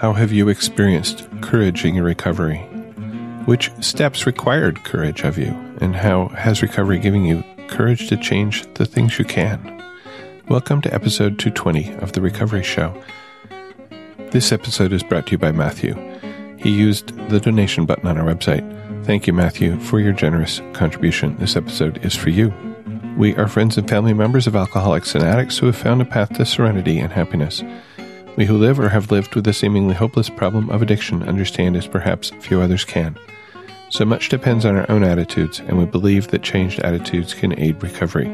How have you experienced courage in your recovery? Which steps required courage of you? And how has recovery given you courage to change the things you can? Welcome to episode 220 of The Recovery Show. This episode is brought to you by Matthew. He used the donation button on our website. Thank you, Matthew, for your generous contribution. This episode is for you. We are friends and family members of alcoholics and addicts who have found a path to serenity and happiness. We who live or have lived with the seemingly hopeless problem of addiction understand as perhaps few others can. So much depends on our own attitudes, and we believe that changed attitudes can aid recovery.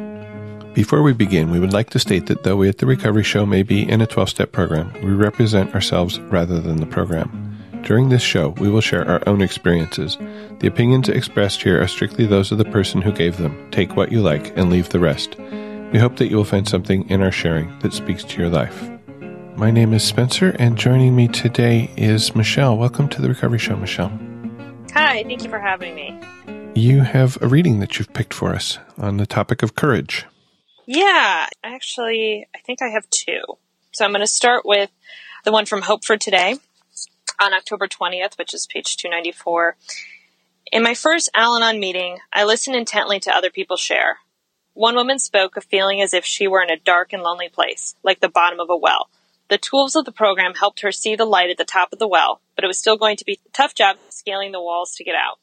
Before we begin, we would like to state that though we at the Recovery Show may be in a 12 step program, we represent ourselves rather than the program. During this show, we will share our own experiences. The opinions expressed here are strictly those of the person who gave them. Take what you like and leave the rest. We hope that you will find something in our sharing that speaks to your life. My name is Spencer, and joining me today is Michelle. Welcome to the Recovery Show, Michelle. Hi, thank you for having me. You have a reading that you've picked for us on the topic of courage. Yeah, actually, I think I have two. So I'm going to start with the one from Hope for Today on October 20th, which is page 294. In my first Al Anon meeting, I listened intently to other people share. One woman spoke of feeling as if she were in a dark and lonely place, like the bottom of a well. The tools of the program helped her see the light at the top of the well, but it was still going to be a tough job scaling the walls to get out.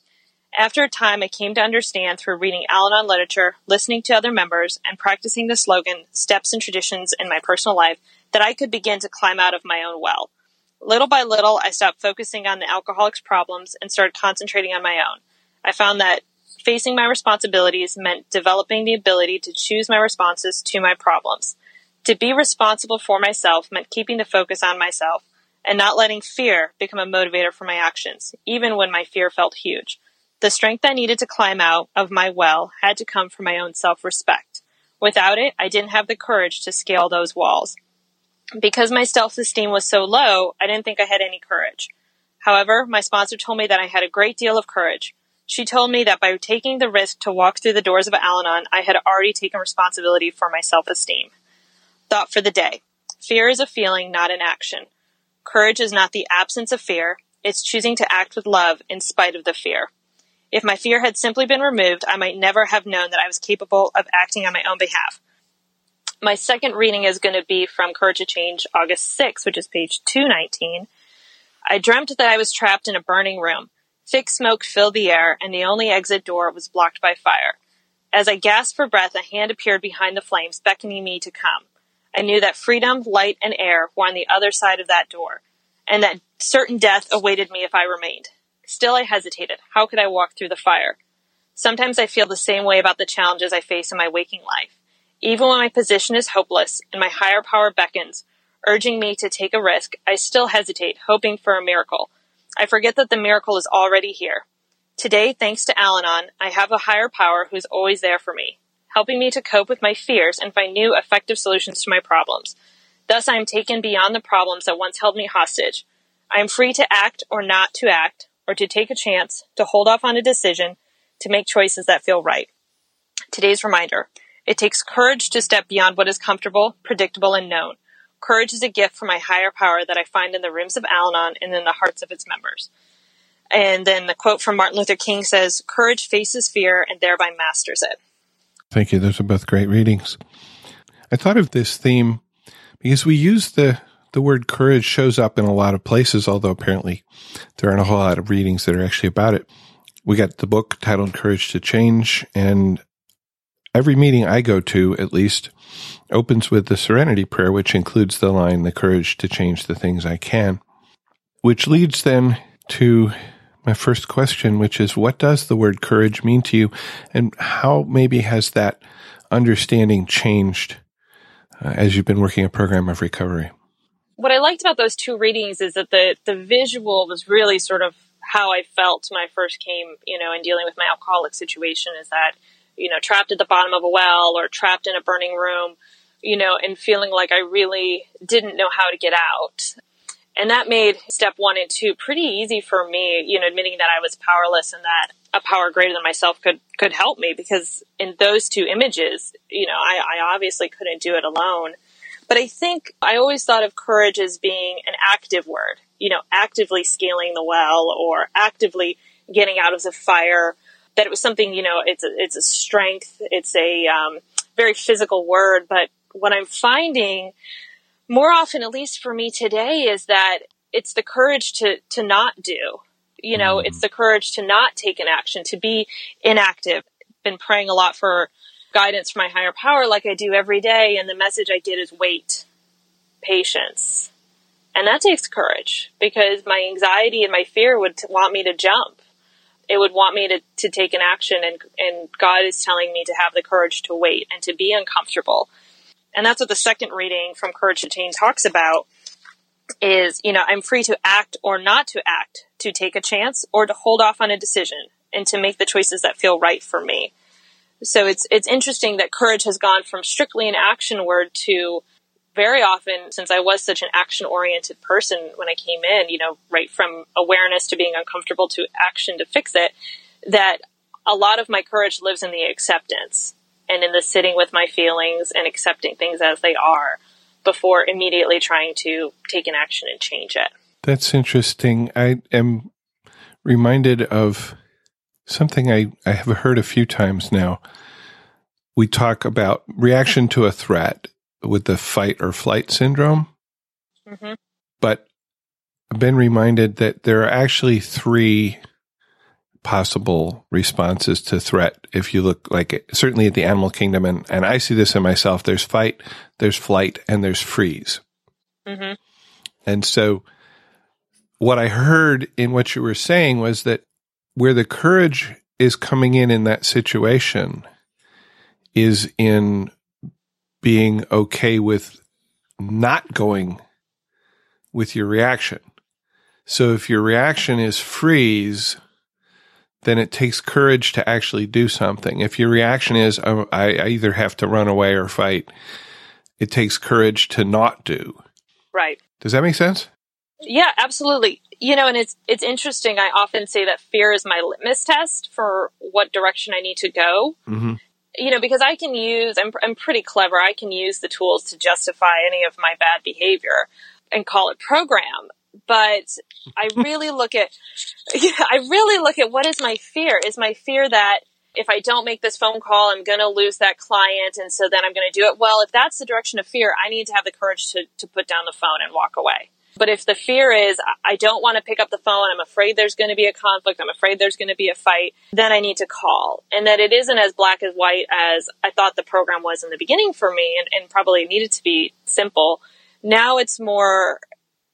After a time, I came to understand through reading Al Anon literature, listening to other members, and practicing the slogan, steps and traditions in my personal life, that I could begin to climb out of my own well. Little by little, I stopped focusing on the alcoholic's problems and started concentrating on my own. I found that facing my responsibilities meant developing the ability to choose my responses to my problems. To be responsible for myself meant keeping the focus on myself and not letting fear become a motivator for my actions, even when my fear felt huge. The strength I needed to climb out of my well had to come from my own self respect. Without it, I didn't have the courage to scale those walls. Because my self esteem was so low, I didn't think I had any courage. However, my sponsor told me that I had a great deal of courage. She told me that by taking the risk to walk through the doors of Al Anon, I had already taken responsibility for my self esteem. Thought for the day Fear is a feeling, not an action. Courage is not the absence of fear, it's choosing to act with love in spite of the fear. If my fear had simply been removed, I might never have known that I was capable of acting on my own behalf. My second reading is going to be from Courage to Change, August 6, which is page 219. I dreamt that I was trapped in a burning room. Thick smoke filled the air, and the only exit door was blocked by fire. As I gasped for breath, a hand appeared behind the flames, beckoning me to come. I knew that freedom, light, and air were on the other side of that door, and that certain death awaited me if I remained. Still, I hesitated. How could I walk through the fire? Sometimes I feel the same way about the challenges I face in my waking life. Even when my position is hopeless and my higher power beckons, urging me to take a risk, I still hesitate, hoping for a miracle. I forget that the miracle is already here. Today, thanks to Al Anon, I have a higher power who is always there for me, helping me to cope with my fears and find new effective solutions to my problems. Thus, I am taken beyond the problems that once held me hostage. I am free to act or not to act, or to take a chance, to hold off on a decision, to make choices that feel right. Today's reminder it takes courage to step beyond what is comfortable, predictable, and known. Courage is a gift from my higher power that I find in the rooms of Al Anon and in the hearts of its members. And then the quote from Martin Luther King says, Courage faces fear and thereby masters it. Thank you. Those are both great readings. I thought of this theme because we use the the word courage shows up in a lot of places, although apparently there aren't a whole lot of readings that are actually about it. We got the book titled Courage to Change, and every meeting I go to, at least, opens with the serenity prayer, which includes the line, the courage to change the things I can, which leads then to my first question, which is what does the word courage mean to you? And how maybe has that understanding changed uh, as you've been working a program of recovery? What I liked about those two readings is that the, the visual was really sort of how I felt when I first came, you know, in dealing with my alcoholic situation is that you know, trapped at the bottom of a well or trapped in a burning room, you know, and feeling like I really didn't know how to get out. And that made step one and two pretty easy for me, you know, admitting that I was powerless and that a power greater than myself could, could help me because in those two images, you know, I, I obviously couldn't do it alone. But I think I always thought of courage as being an active word, you know, actively scaling the well or actively getting out of the fire. That it was something, you know, it's a, it's a strength. It's a um, very physical word. But what I'm finding more often, at least for me today, is that it's the courage to, to not do. You know, mm. it's the courage to not take an action, to be inactive. Been praying a lot for guidance from my higher power like I do every day. And the message I get is wait, patience. And that takes courage because my anxiety and my fear would want me to jump. It would want me to, to take an action and, and God is telling me to have the courage to wait and to be uncomfortable. And that's what the second reading from Courage to Change talks about is, you know, I'm free to act or not to act, to take a chance or to hold off on a decision and to make the choices that feel right for me. So it's it's interesting that courage has gone from strictly an action word to very often since I was such an action oriented person when I came in, you know, right from awareness to being uncomfortable to action to fix it, that a lot of my courage lives in the acceptance and in the sitting with my feelings and accepting things as they are before immediately trying to take an action and change it. That's interesting. I am reminded of something I, I have heard a few times now. We talk about reaction to a threat with the fight or flight syndrome. Mm-hmm. But I've been reminded that there are actually three possible responses to threat. If you look like certainly at the animal kingdom, and, and I see this in myself, there's fight, there's flight, and there's freeze. Mm-hmm. And so what I heard in what you were saying was that where the courage is coming in in that situation is in being okay with not going with your reaction. So if your reaction is freeze, then it takes courage to actually do something. If your reaction is, oh, I, I either have to run away or fight, it takes courage to not do. Right. Does that make sense? Yeah, absolutely. You know, and it's it's interesting. I often say that fear is my litmus test for what direction I need to go. Mm-hmm. You know, because I can use I'm I'm pretty clever. I can use the tools to justify any of my bad behavior and call it program. But I really look at yeah, I really look at what is my fear? Is my fear that if I don't make this phone call, I'm going to lose that client. And so then I'm going to do it. Well, if that's the direction of fear, I need to have the courage to, to put down the phone and walk away. But if the fear is, I don't want to pick up the phone, I'm afraid there's going to be a conflict, I'm afraid there's going to be a fight, then I need to call. And that it isn't as black as white as I thought the program was in the beginning for me and, and probably needed to be simple. Now it's more,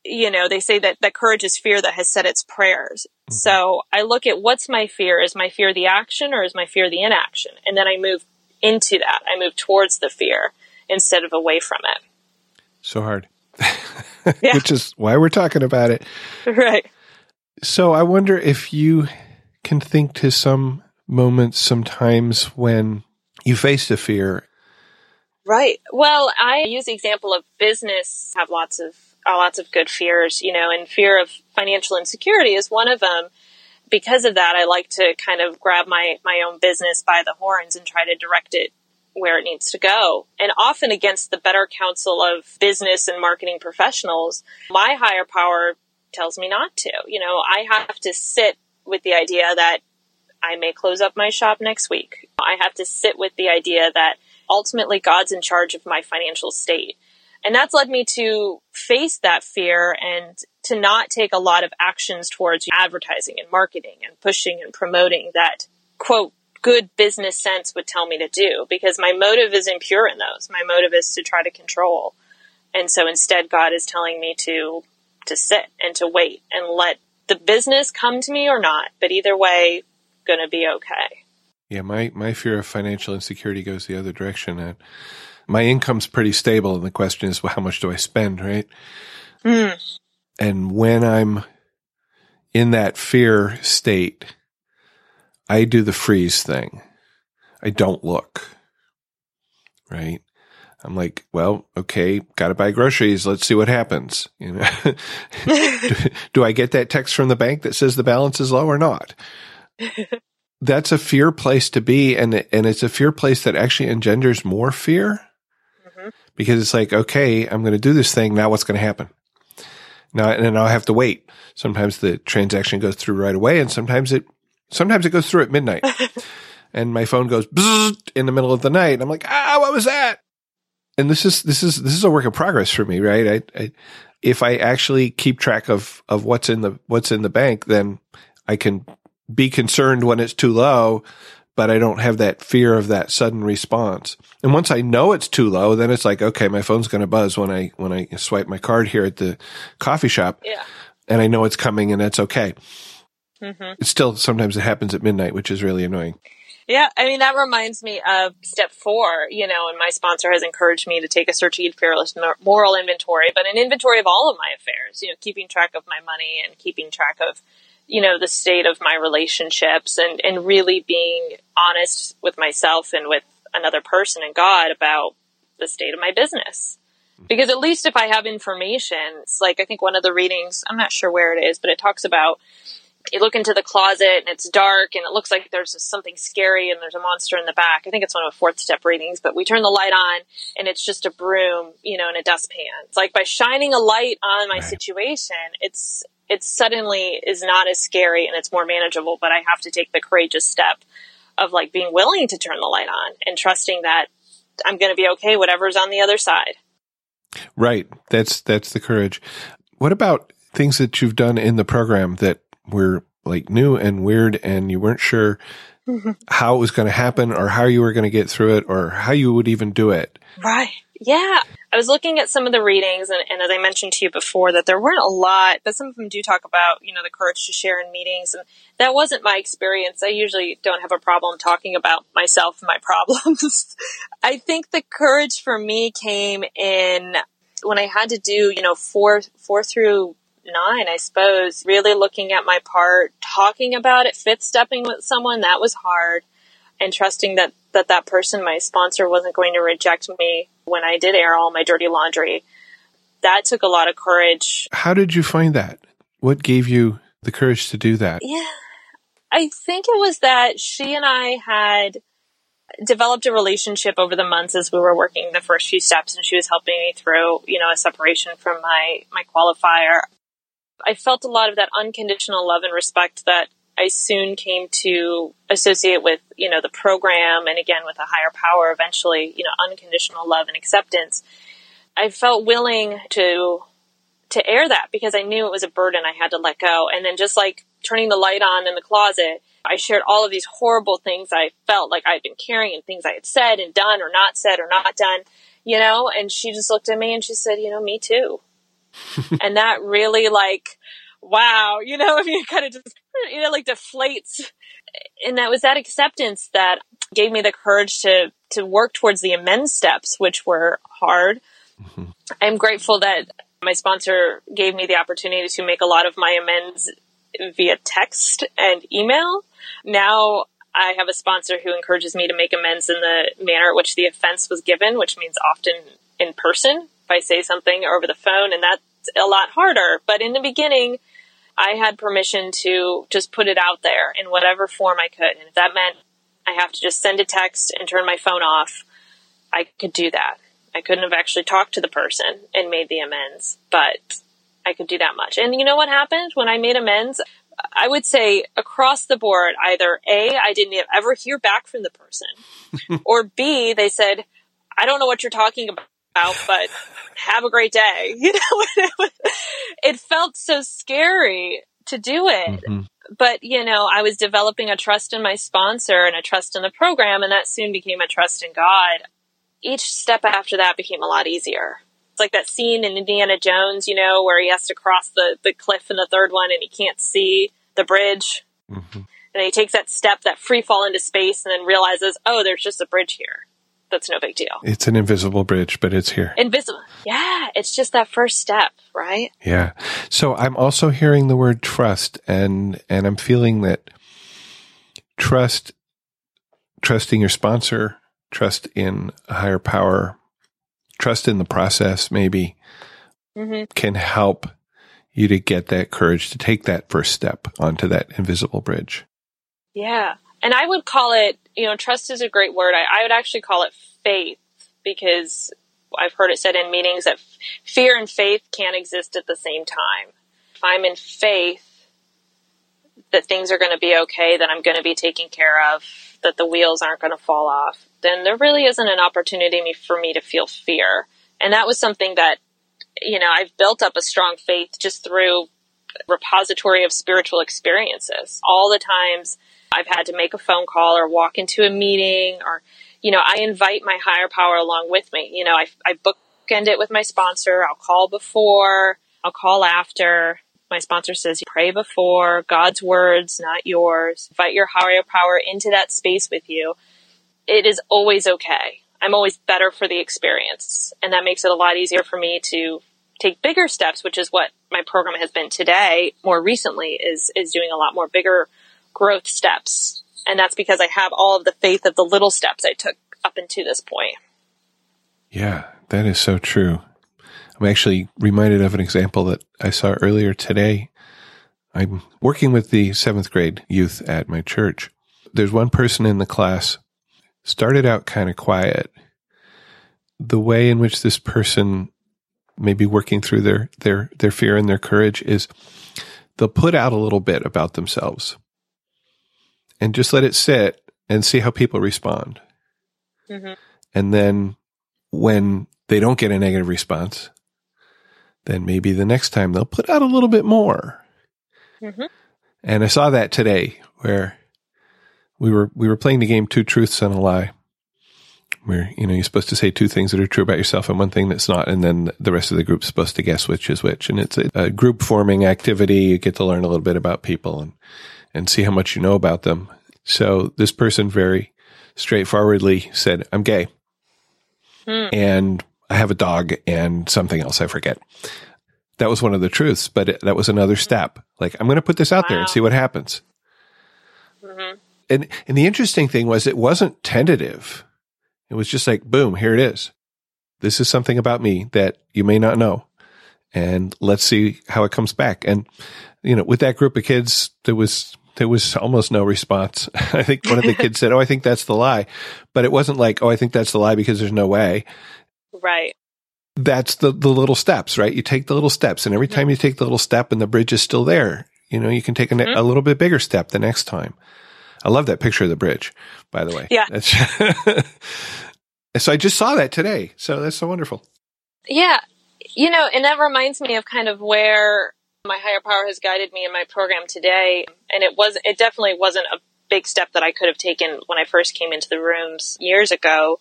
you know, they say that, that courage is fear that has said its prayers. Mm-hmm. So I look at what's my fear? Is my fear the action or is my fear the inaction? And then I move into that. I move towards the fear instead of away from it. So hard. yeah. which is why we're talking about it. Right. So I wonder if you can think to some moments, sometimes when you faced a fear. Right. Well, I use the example of business have lots of lots of good fears, you know, and fear of financial insecurity is one of them. Because of that, I like to kind of grab my my own business by the horns and try to direct it where it needs to go. And often against the better counsel of business and marketing professionals, my higher power tells me not to. You know, I have to sit with the idea that I may close up my shop next week. I have to sit with the idea that ultimately God's in charge of my financial state. And that's led me to face that fear and to not take a lot of actions towards advertising and marketing and pushing and promoting that quote good business sense would tell me to do because my motive is impure in those. My motive is to try to control. And so instead God is telling me to to sit and to wait and let the business come to me or not, but either way going to be okay. Yeah, my my fear of financial insecurity goes the other direction and my income's pretty stable and the question is well how much do I spend, right? Mm. And when I'm in that fear state, I do the freeze thing. I don't look. Right? I'm like, well, okay, got to buy groceries. Let's see what happens. You know, do, do, I get that text from the bank that says the balance is low or not? That's a fear place to be, and and it's a fear place that actually engenders more fear. Because it's like, okay, I'm going to do this thing. Now what's going to happen? Now, and then I'll have to wait. Sometimes the transaction goes through right away and sometimes it, sometimes it goes through at midnight and my phone goes in the middle of the night. And I'm like, ah, what was that? And this is, this is, this is a work in progress for me, right? I, I if I actually keep track of, of what's in the, what's in the bank, then I can be concerned when it's too low, but I don't have that fear of that sudden response. And once I know it's too low, then it's like, okay, my phone's going to buzz when I, when I swipe my card here at the coffee shop. Yeah. And I know it's coming and that's okay. Mm-hmm. It's still sometimes it happens at midnight, which is really annoying. Yeah, I mean that reminds me of step four. You know, and my sponsor has encouraged me to take a searching fearless moral inventory, but an inventory of all of my affairs. You know, keeping track of my money and keeping track of, you know, the state of my relationships, and and really being honest with myself and with another person and God about the state of my business. Because at least if I have information, it's like I think one of the readings, I'm not sure where it is, but it talks about you look into the closet and it's dark and it looks like there's something scary and there's a monster in the back. I think it's one of the fourth step readings, but we turn the light on and it's just a broom, you know, in a dustpan. It's like by shining a light on my right. situation, it's, it suddenly is not as scary and it's more manageable, but I have to take the courageous step of like being willing to turn the light on and trusting that I'm going to be okay, whatever's on the other side. Right. That's, that's the courage. What about things that you've done in the program that were like new and weird and you weren't sure mm-hmm. how it was going to happen or how you were going to get through it or how you would even do it. Right. Yeah. I was looking at some of the readings and, and, as I mentioned to you before that there weren't a lot, but some of them do talk about, you know, the courage to share in meetings. And that wasn't my experience. I usually don't have a problem talking about myself and my problems. I think the courage for me came in when I had to do, you know, four, four through nine, I suppose, really looking at my part, talking about it, fifth stepping with someone, that was hard. And trusting that, that that person, my sponsor, wasn't going to reject me when I did air all my dirty laundry. That took a lot of courage. How did you find that? What gave you the courage to do that? Yeah. I think it was that she and I had developed a relationship over the months as we were working the first few steps and she was helping me through, you know, a separation from my, my qualifier. I felt a lot of that unconditional love and respect that I soon came to associate with, you know, the program and again with a higher power eventually, you know, unconditional love and acceptance. I felt willing to to air that because I knew it was a burden I had to let go. And then just like turning the light on in the closet, I shared all of these horrible things I felt like I'd been carrying and things I had said and done or not said or not done, you know, and she just looked at me and she said, you know, me too. and that really like, wow, you know, I mean, kind of just, you know, like deflates. And that was that acceptance that gave me the courage to, to work towards the amends steps, which were hard. Mm-hmm. I'm grateful that my sponsor gave me the opportunity to make a lot of my amends via text and email. Now I have a sponsor who encourages me to make amends in the manner at which the offense was given, which means often in person if I say something over the phone, and that's a lot harder. But in the beginning, I had permission to just put it out there in whatever form I could. And if that meant I have to just send a text and turn my phone off, I could do that. I couldn't have actually talked to the person and made the amends, but I could do that much. And you know what happened when I made amends? I would say across the board, either A, I didn't ever hear back from the person, or B, they said, I don't know what you're talking about out, but have a great day. You know, it felt so scary to do it. Mm-hmm. But, you know, I was developing a trust in my sponsor and a trust in the program, and that soon became a trust in God. Each step after that became a lot easier. It's like that scene in Indiana Jones, you know, where he has to cross the, the cliff in the third one and he can't see the bridge. Mm-hmm. And he takes that step, that free fall into space, and then realizes, oh, there's just a bridge here that's no big deal. It's an invisible bridge, but it's here. Invisible. Yeah. It's just that first step, right? Yeah. So I'm also hearing the word trust and, and I'm feeling that trust, trusting your sponsor, trust in a higher power, trust in the process maybe mm-hmm. can help you to get that courage to take that first step onto that invisible bridge. Yeah. And I would call it, you know, trust is a great word. I, I would actually call it faith because I've heard it said in meetings that fear and faith can't exist at the same time. If I'm in faith that things are going to be okay, that I'm going to be taken care of, that the wheels aren't going to fall off, then there really isn't an opportunity for me to feel fear. And that was something that, you know, I've built up a strong faith just through repository of spiritual experiences. All the times I've had to make a phone call or walk into a meeting or, you know, I invite my higher power along with me. You know, I, I bookend it with my sponsor. I'll call before, I'll call after. My sponsor says, pray before, God's words, not yours. Invite your higher power into that space with you. It is always okay. I'm always better for the experience. And that makes it a lot easier for me to take bigger steps, which is what my program has been today. More recently is, is doing a lot more bigger growth steps. And that's because I have all of the faith of the little steps I took up into this point. Yeah, that is so true. I'm actually reminded of an example that I saw earlier today. I'm working with the seventh grade youth at my church. There's one person in the class started out kind of quiet. The way in which this person may be working through their, their, their fear and their courage is they'll put out a little bit about themselves and just let it sit and see how people respond. Mm-hmm. And then when they don't get a negative response, then maybe the next time they'll put out a little bit more. Mm-hmm. And I saw that today where we were we were playing the game Two Truths and a Lie, where you know you're supposed to say two things that are true about yourself and one thing that's not, and then the rest of the group's supposed to guess which is which. And it's a, a group forming activity. You get to learn a little bit about people and and see how much you know about them. So this person very straightforwardly said, "I'm gay." Hmm. And I have a dog and something else I forget. That was one of the truths, but it, that was another step. Like, I'm going to put this out wow. there and see what happens. Mm-hmm. And, and the interesting thing was it wasn't tentative. It was just like, boom, here it is. This is something about me that you may not know. And let's see how it comes back. And, you know, with that group of kids, there was there was almost no response. I think one of the kids said, "Oh, I think that's the lie," but it wasn't like, "Oh, I think that's the lie" because there's no way. Right. That's the the little steps, right? You take the little steps, and every time you take the little step, and the bridge is still there, you know, you can take a, mm-hmm. a little bit bigger step the next time. I love that picture of the bridge, by the way. Yeah. so I just saw that today. So that's so wonderful. Yeah. You know, and that reminds me of kind of where my higher power has guided me in my program today. And it was, it definitely wasn't a big step that I could have taken when I first came into the rooms years ago.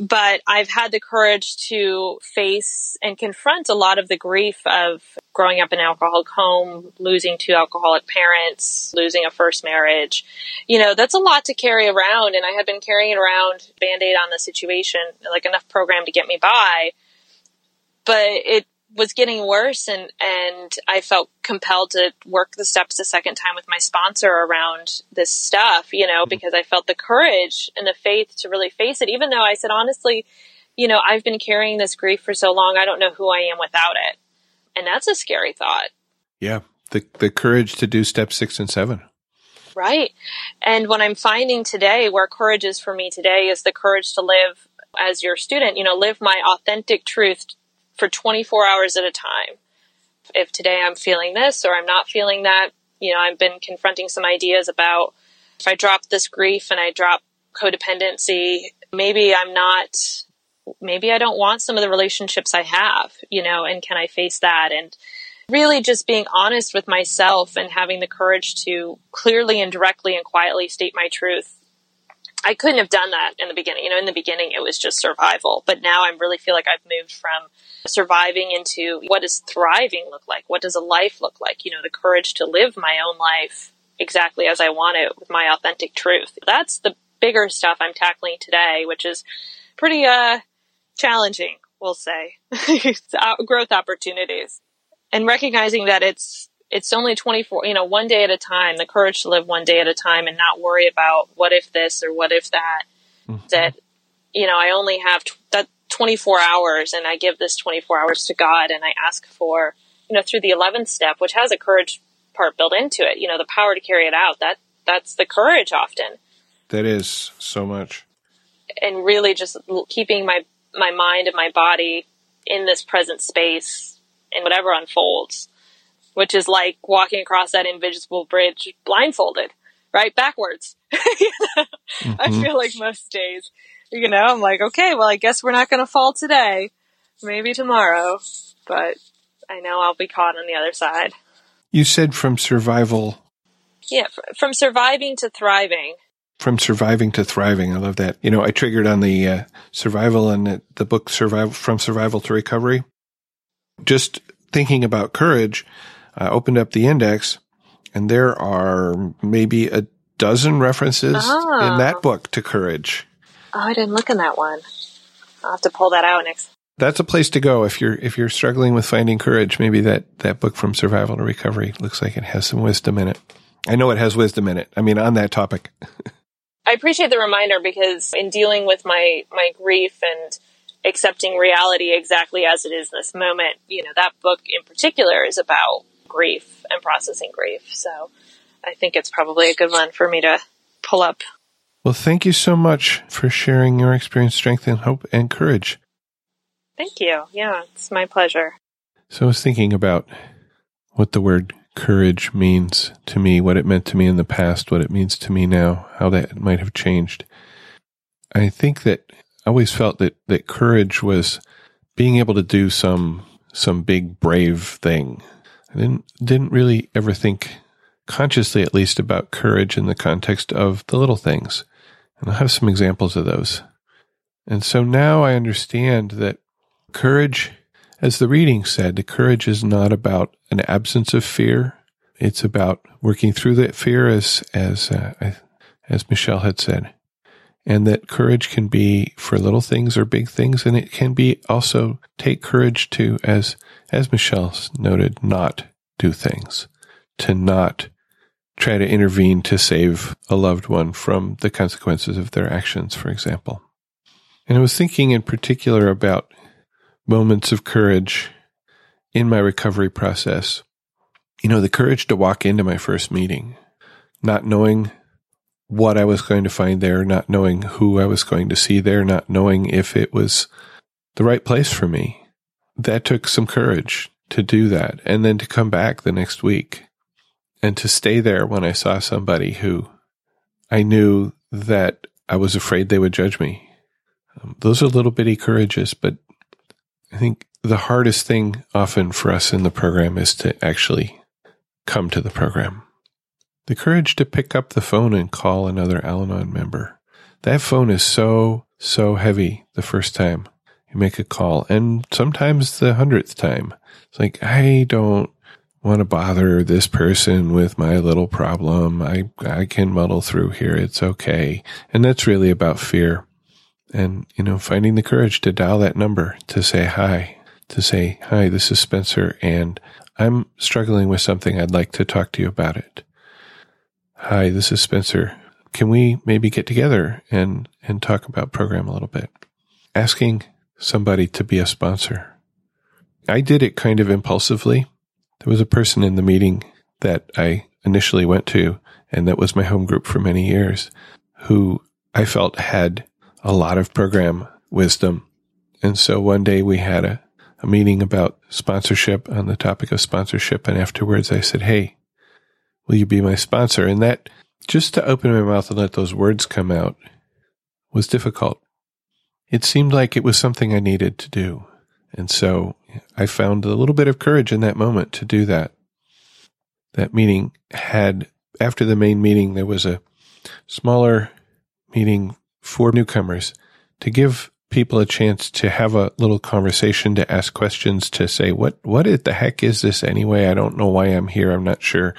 But I've had the courage to face and confront a lot of the grief of growing up in an alcoholic home, losing two alcoholic parents, losing a first marriage. You know, that's a lot to carry around. And I had been carrying around band aid on the situation, like enough program to get me by. But it was getting worse and and I felt compelled to work the steps a second time with my sponsor around this stuff, you know, mm-hmm. because I felt the courage and the faith to really face it even though I said honestly, you know, I've been carrying this grief for so long, I don't know who I am without it. And that's a scary thought. Yeah, the the courage to do step 6 and 7. Right. And what I'm finding today where courage is for me today is the courage to live as your student, you know, live my authentic truth for 24 hours at a time. If today I'm feeling this or I'm not feeling that, you know, I've been confronting some ideas about if I drop this grief and I drop codependency, maybe I'm not, maybe I don't want some of the relationships I have, you know, and can I face that? And really just being honest with myself and having the courage to clearly and directly and quietly state my truth I couldn't have done that in the beginning. You know, in the beginning it was just survival, but now I really feel like I've moved from surviving into what does thriving look like? What does a life look like? You know, the courage to live my own life exactly as I want it with my authentic truth. That's the bigger stuff I'm tackling today, which is pretty uh challenging, we'll say. growth opportunities. And recognizing that it's it's only 24, you know, one day at a time, the courage to live one day at a time and not worry about what if this or what if that, mm-hmm. that, you know, I only have t- that 24 hours and I give this 24 hours to God and I ask for, you know, through the 11th step, which has a courage part built into it, you know, the power to carry it out. That, that's the courage often. That is so much. And really just keeping my, my mind and my body in this present space and whatever unfolds, which is like walking across that invisible bridge blindfolded, right? Backwards. mm-hmm. I feel like most days, you know, I'm like, okay, well, I guess we're not going to fall today. Maybe tomorrow, but I know I'll be caught on the other side. You said from survival. Yeah, from surviving to thriving. From surviving to thriving. I love that. You know, I triggered on the uh, survival and the, the book Survival from Survival to Recovery. Just thinking about courage, I opened up the index and there are maybe a dozen references oh. in that ah. book to courage. Oh, I didn't look in that one. I'll have to pull that out next. That's a place to go if you're if you're struggling with finding courage. Maybe that that book from survival to recovery looks like it has some wisdom in it. I know it has wisdom in it. I mean, on that topic. I appreciate the reminder because in dealing with my my grief and accepting reality exactly as it is in this moment, you know, that book in particular is about grief and processing grief. So I think it's probably a good one for me to pull up. Well, thank you so much for sharing your experience, strength, and hope and courage. Thank you. Yeah, it's my pleasure. So I was thinking about what the word courage means to me, what it meant to me in the past, what it means to me now, how that might have changed. I think that I always felt that, that courage was being able to do some some big brave thing. I didn't didn't really ever think consciously at least about courage in the context of the little things. And I'll have some examples of those. And so now I understand that courage, as the reading said, the courage is not about an absence of fear. It's about working through that fear, as as uh, as Michelle had said, and that courage can be for little things or big things, and it can be also take courage to, as as Michelle noted, not do things, to not try to intervene to save a loved one from the consequences of their actions, for example. And I was thinking in particular about moments of courage in my recovery process. You know, the courage to walk into my first meeting, not knowing what I was going to find there, not knowing who I was going to see there, not knowing if it was the right place for me. That took some courage to do that. And then to come back the next week and to stay there when I saw somebody who I knew that I was afraid they would judge me. Um, those are little bitty courages, but I think the hardest thing often for us in the program is to actually come to the program. The courage to pick up the phone and call another Al Anon member. That phone is so, so heavy the first time you make a call, and sometimes the hundredth time. It's like, I don't want to bother this person with my little problem. I, I can muddle through here. It's okay. And that's really about fear and, you know, finding the courage to dial that number to say hi, to say, hi, this is Spencer and I'm struggling with something. I'd like to talk to you about it. Hi, this is Spencer. Can we maybe get together and, and talk about program a little bit? Asking somebody to be a sponsor. I did it kind of impulsively. There was a person in the meeting that I initially went to, and that was my home group for many years, who I felt had a lot of program wisdom. And so one day we had a, a meeting about sponsorship on the topic of sponsorship. And afterwards I said, Hey, will you be my sponsor? And that just to open my mouth and let those words come out was difficult. It seemed like it was something I needed to do. And so I found a little bit of courage in that moment to do that. That meeting had, after the main meeting, there was a smaller meeting for newcomers to give people a chance to have a little conversation, to ask questions, to say, what, what the heck is this anyway? I don't know why I'm here. I'm not sure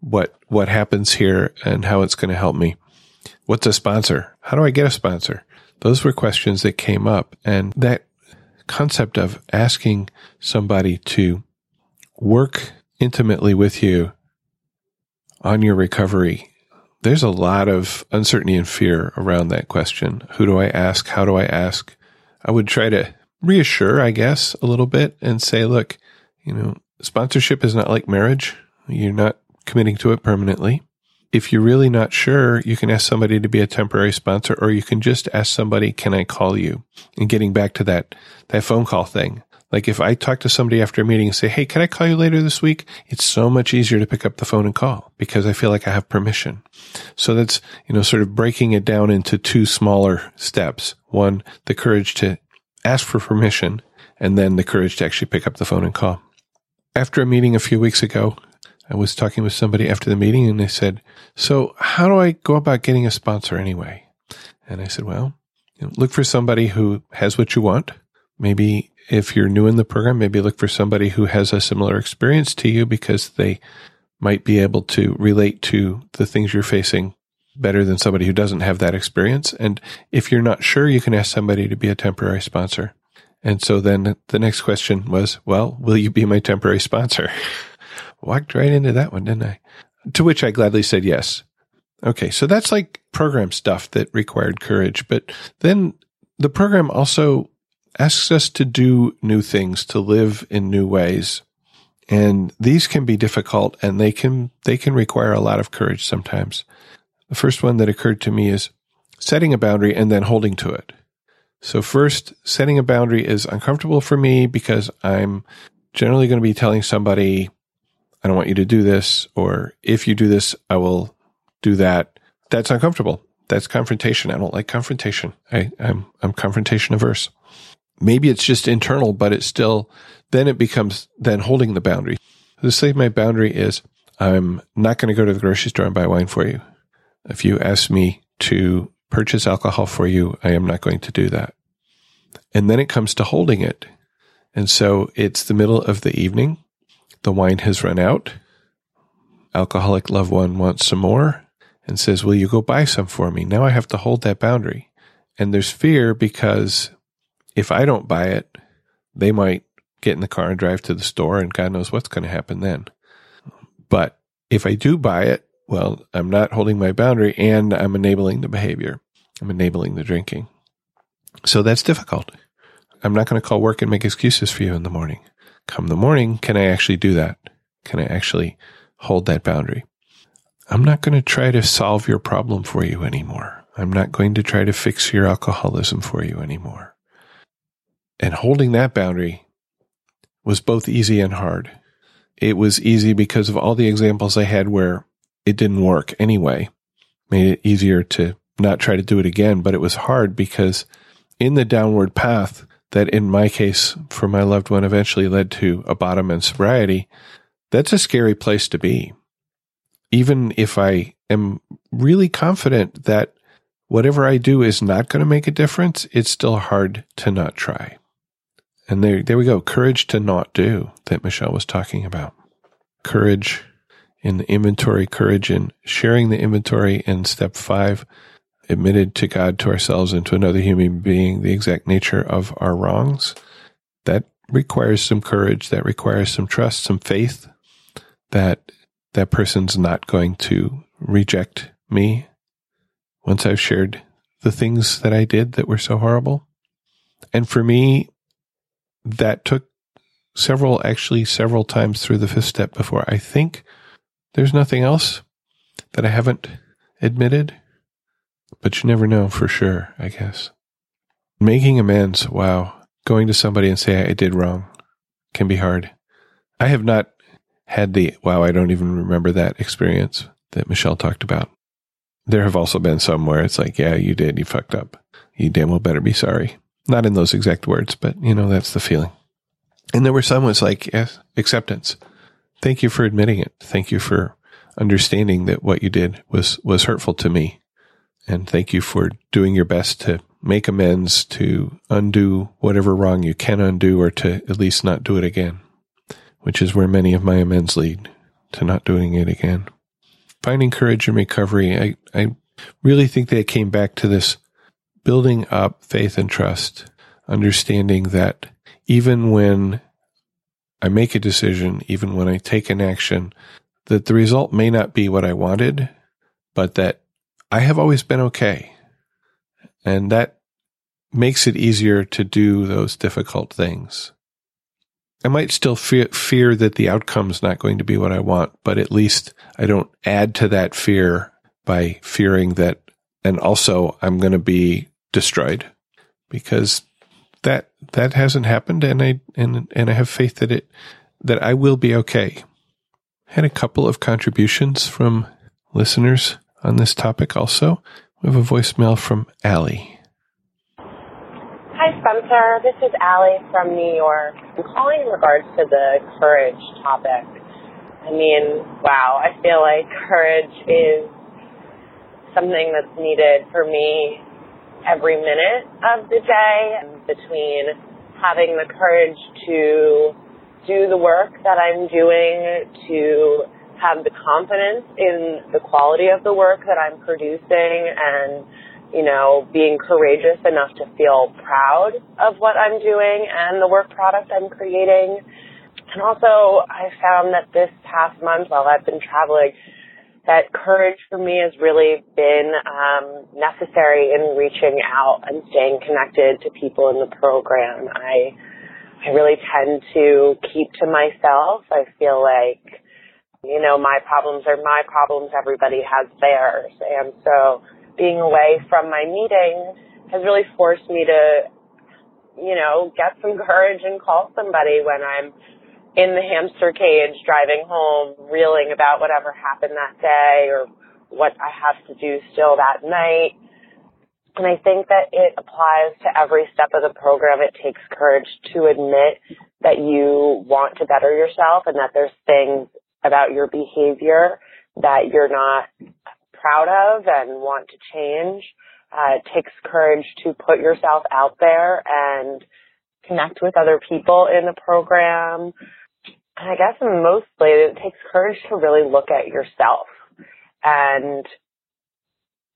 what, what happens here and how it's going to help me. What's a sponsor? How do I get a sponsor? Those were questions that came up and that concept of asking somebody to work intimately with you on your recovery there's a lot of uncertainty and fear around that question. Who do I ask? How do I ask? I would try to reassure, I guess, a little bit and say, look, you know, sponsorship is not like marriage. You're not committing to it permanently. If you're really not sure, you can ask somebody to be a temporary sponsor, or you can just ask somebody, can I call you? And getting back to that, that phone call thing. Like if I talk to somebody after a meeting and say, Hey, can I call you later this week? It's so much easier to pick up the phone and call because I feel like I have permission. So that's, you know, sort of breaking it down into two smaller steps. One, the courage to ask for permission and then the courage to actually pick up the phone and call. After a meeting a few weeks ago, I was talking with somebody after the meeting and they said, so how do I go about getting a sponsor anyway? And I said, well, you know, look for somebody who has what you want. Maybe if you're new in the program, maybe look for somebody who has a similar experience to you because they might be able to relate to the things you're facing better than somebody who doesn't have that experience. And if you're not sure, you can ask somebody to be a temporary sponsor. And so then the next question was, well, will you be my temporary sponsor? Walked right into that one, didn't I? To which I gladly said yes. Okay. So that's like program stuff that required courage. But then the program also asks us to do new things, to live in new ways. And these can be difficult and they can, they can require a lot of courage sometimes. The first one that occurred to me is setting a boundary and then holding to it. So first, setting a boundary is uncomfortable for me because I'm generally going to be telling somebody, I don't want you to do this, or if you do this, I will do that. That's uncomfortable. That's confrontation. I don't like confrontation. I, I'm, I'm confrontation averse. Maybe it's just internal, but it's still, then it becomes then holding the boundary. The say my boundary is I'm not going to go to the grocery store and buy wine for you. If you ask me to purchase alcohol for you, I am not going to do that. And then it comes to holding it. And so it's the middle of the evening. The wine has run out. Alcoholic loved one wants some more and says, Will you go buy some for me? Now I have to hold that boundary. And there's fear because if I don't buy it, they might get in the car and drive to the store and God knows what's going to happen then. But if I do buy it, well, I'm not holding my boundary and I'm enabling the behavior. I'm enabling the drinking. So that's difficult. I'm not going to call work and make excuses for you in the morning. Come the morning, can I actually do that? Can I actually hold that boundary? I'm not going to try to solve your problem for you anymore. I'm not going to try to fix your alcoholism for you anymore. And holding that boundary was both easy and hard. It was easy because of all the examples I had where it didn't work anyway, made it easier to not try to do it again. But it was hard because in the downward path that in my case for my loved one eventually led to a bottom and sobriety, that's a scary place to be. Even if I am really confident that whatever I do is not going to make a difference, it's still hard to not try. And there, there we go. Courage to not do that Michelle was talking about. Courage in the inventory, courage in sharing the inventory in step five, admitted to God, to ourselves, and to another human being the exact nature of our wrongs. That requires some courage. That requires some trust, some faith that that person's not going to reject me once I've shared the things that I did that were so horrible. And for me, that took several, actually several times through the fifth step before I think there's nothing else that I haven't admitted, but you never know for sure, I guess. Making amends, wow. Going to somebody and say I did wrong can be hard. I have not had the, wow, I don't even remember that experience that Michelle talked about. There have also been some where it's like, yeah, you did, you fucked up. You damn well better be sorry. Not in those exact words, but you know, that's the feeling. And there were some was like, yes, acceptance. Thank you for admitting it. Thank you for understanding that what you did was, was hurtful to me. And thank you for doing your best to make amends, to undo whatever wrong you can undo, or to at least not do it again, which is where many of my amends lead to not doing it again. Finding courage in recovery, I, I really think that it came back to this building up faith and trust, understanding that even when I make a decision, even when I take an action, that the result may not be what I wanted, but that I have always been okay. And that makes it easier to do those difficult things. I might still fear, fear that the outcome's not going to be what I want, but at least I don't add to that fear by fearing that, and also I'm going to be destroyed because that, that hasn't happened. And I, and, and I have faith that it, that I will be okay. I Had a couple of contributions from listeners on this topic also. We have a voicemail from Allie. Hi, Spencer. This is Allie from New York. I'm calling in regards to the courage topic. I mean, wow, I feel like courage is something that's needed for me every minute of the day between having the courage to do the work that I'm doing, to have the confidence in the quality of the work that I'm producing and you know, being courageous enough to feel proud of what I'm doing and the work product I'm creating. And also, I found that this past month while I've been traveling, that courage for me has really been um, necessary in reaching out and staying connected to people in the program. I I really tend to keep to myself. I feel like, you know, my problems are my problems. Everybody has theirs, and so being away from my meeting has really forced me to, you know, get some courage and call somebody when I'm in the hamster cage driving home, reeling about whatever happened that day or what I have to do still that night. And I think that it applies to every step of the program. It takes courage to admit that you want to better yourself and that there's things about your behavior that you're not proud of and want to change. Uh, it takes courage to put yourself out there and connect with other people in the program. And I guess mostly it takes courage to really look at yourself. And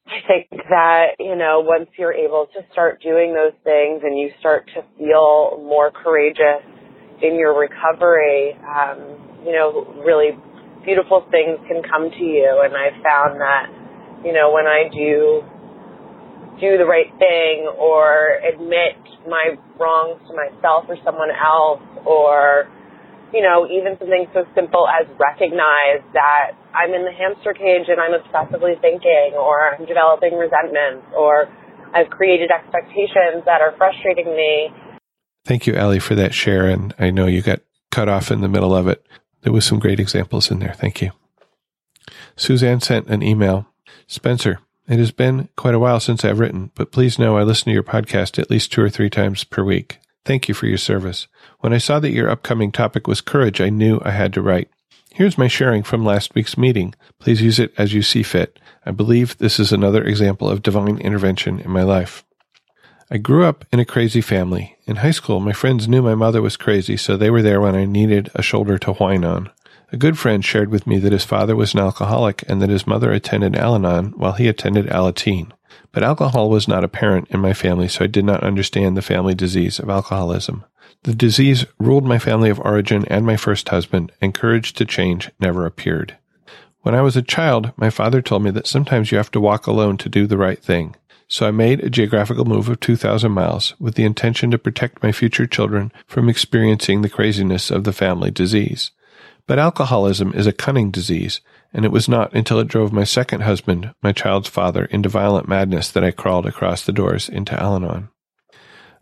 I think that, you know, once you're able to start doing those things and you start to feel more courageous in your recovery, um, you know, really beautiful things can come to you. And I've found that, you know, when I do do the right thing or admit my wrongs to myself or someone else or, you know, even something so simple as recognize that I'm in the hamster cage and I'm obsessively thinking or I'm developing resentments or I've created expectations that are frustrating me. Thank you, Allie, for that share. And I know you got cut off in the middle of it. There was some great examples in there. Thank you. Suzanne sent an email. Spencer, it has been quite a while since I've written, but please know I listen to your podcast at least two or three times per week. Thank you for your service. When I saw that your upcoming topic was courage, I knew I had to write. Here's my sharing from last week's meeting. Please use it as you see fit. I believe this is another example of divine intervention in my life. I grew up in a crazy family. In high school, my friends knew my mother was crazy, so they were there when I needed a shoulder to whine on. A good friend shared with me that his father was an alcoholic and that his mother attended Al Anon while he attended Alateen. But alcohol was not apparent in my family, so I did not understand the family disease of alcoholism. The disease ruled my family of origin and my first husband, and courage to change never appeared. When I was a child, my father told me that sometimes you have to walk alone to do the right thing. So I made a geographical move of 2,000 miles with the intention to protect my future children from experiencing the craziness of the family disease. But alcoholism is a cunning disease, and it was not until it drove my second husband, my child's father, into violent madness that I crawled across the doors into Al Anon.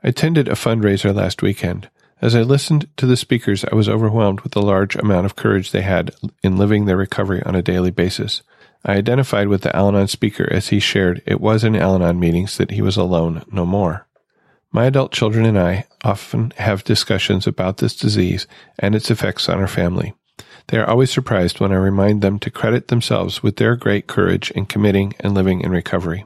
I attended a fundraiser last weekend. As I listened to the speakers, I was overwhelmed with the large amount of courage they had in living their recovery on a daily basis. I identified with the Al Anon speaker as he shared it was in Al Anon meetings that he was alone no more. My adult children and I often have discussions about this disease and its effects on our family. They are always surprised when I remind them to credit themselves with their great courage in committing and living in recovery.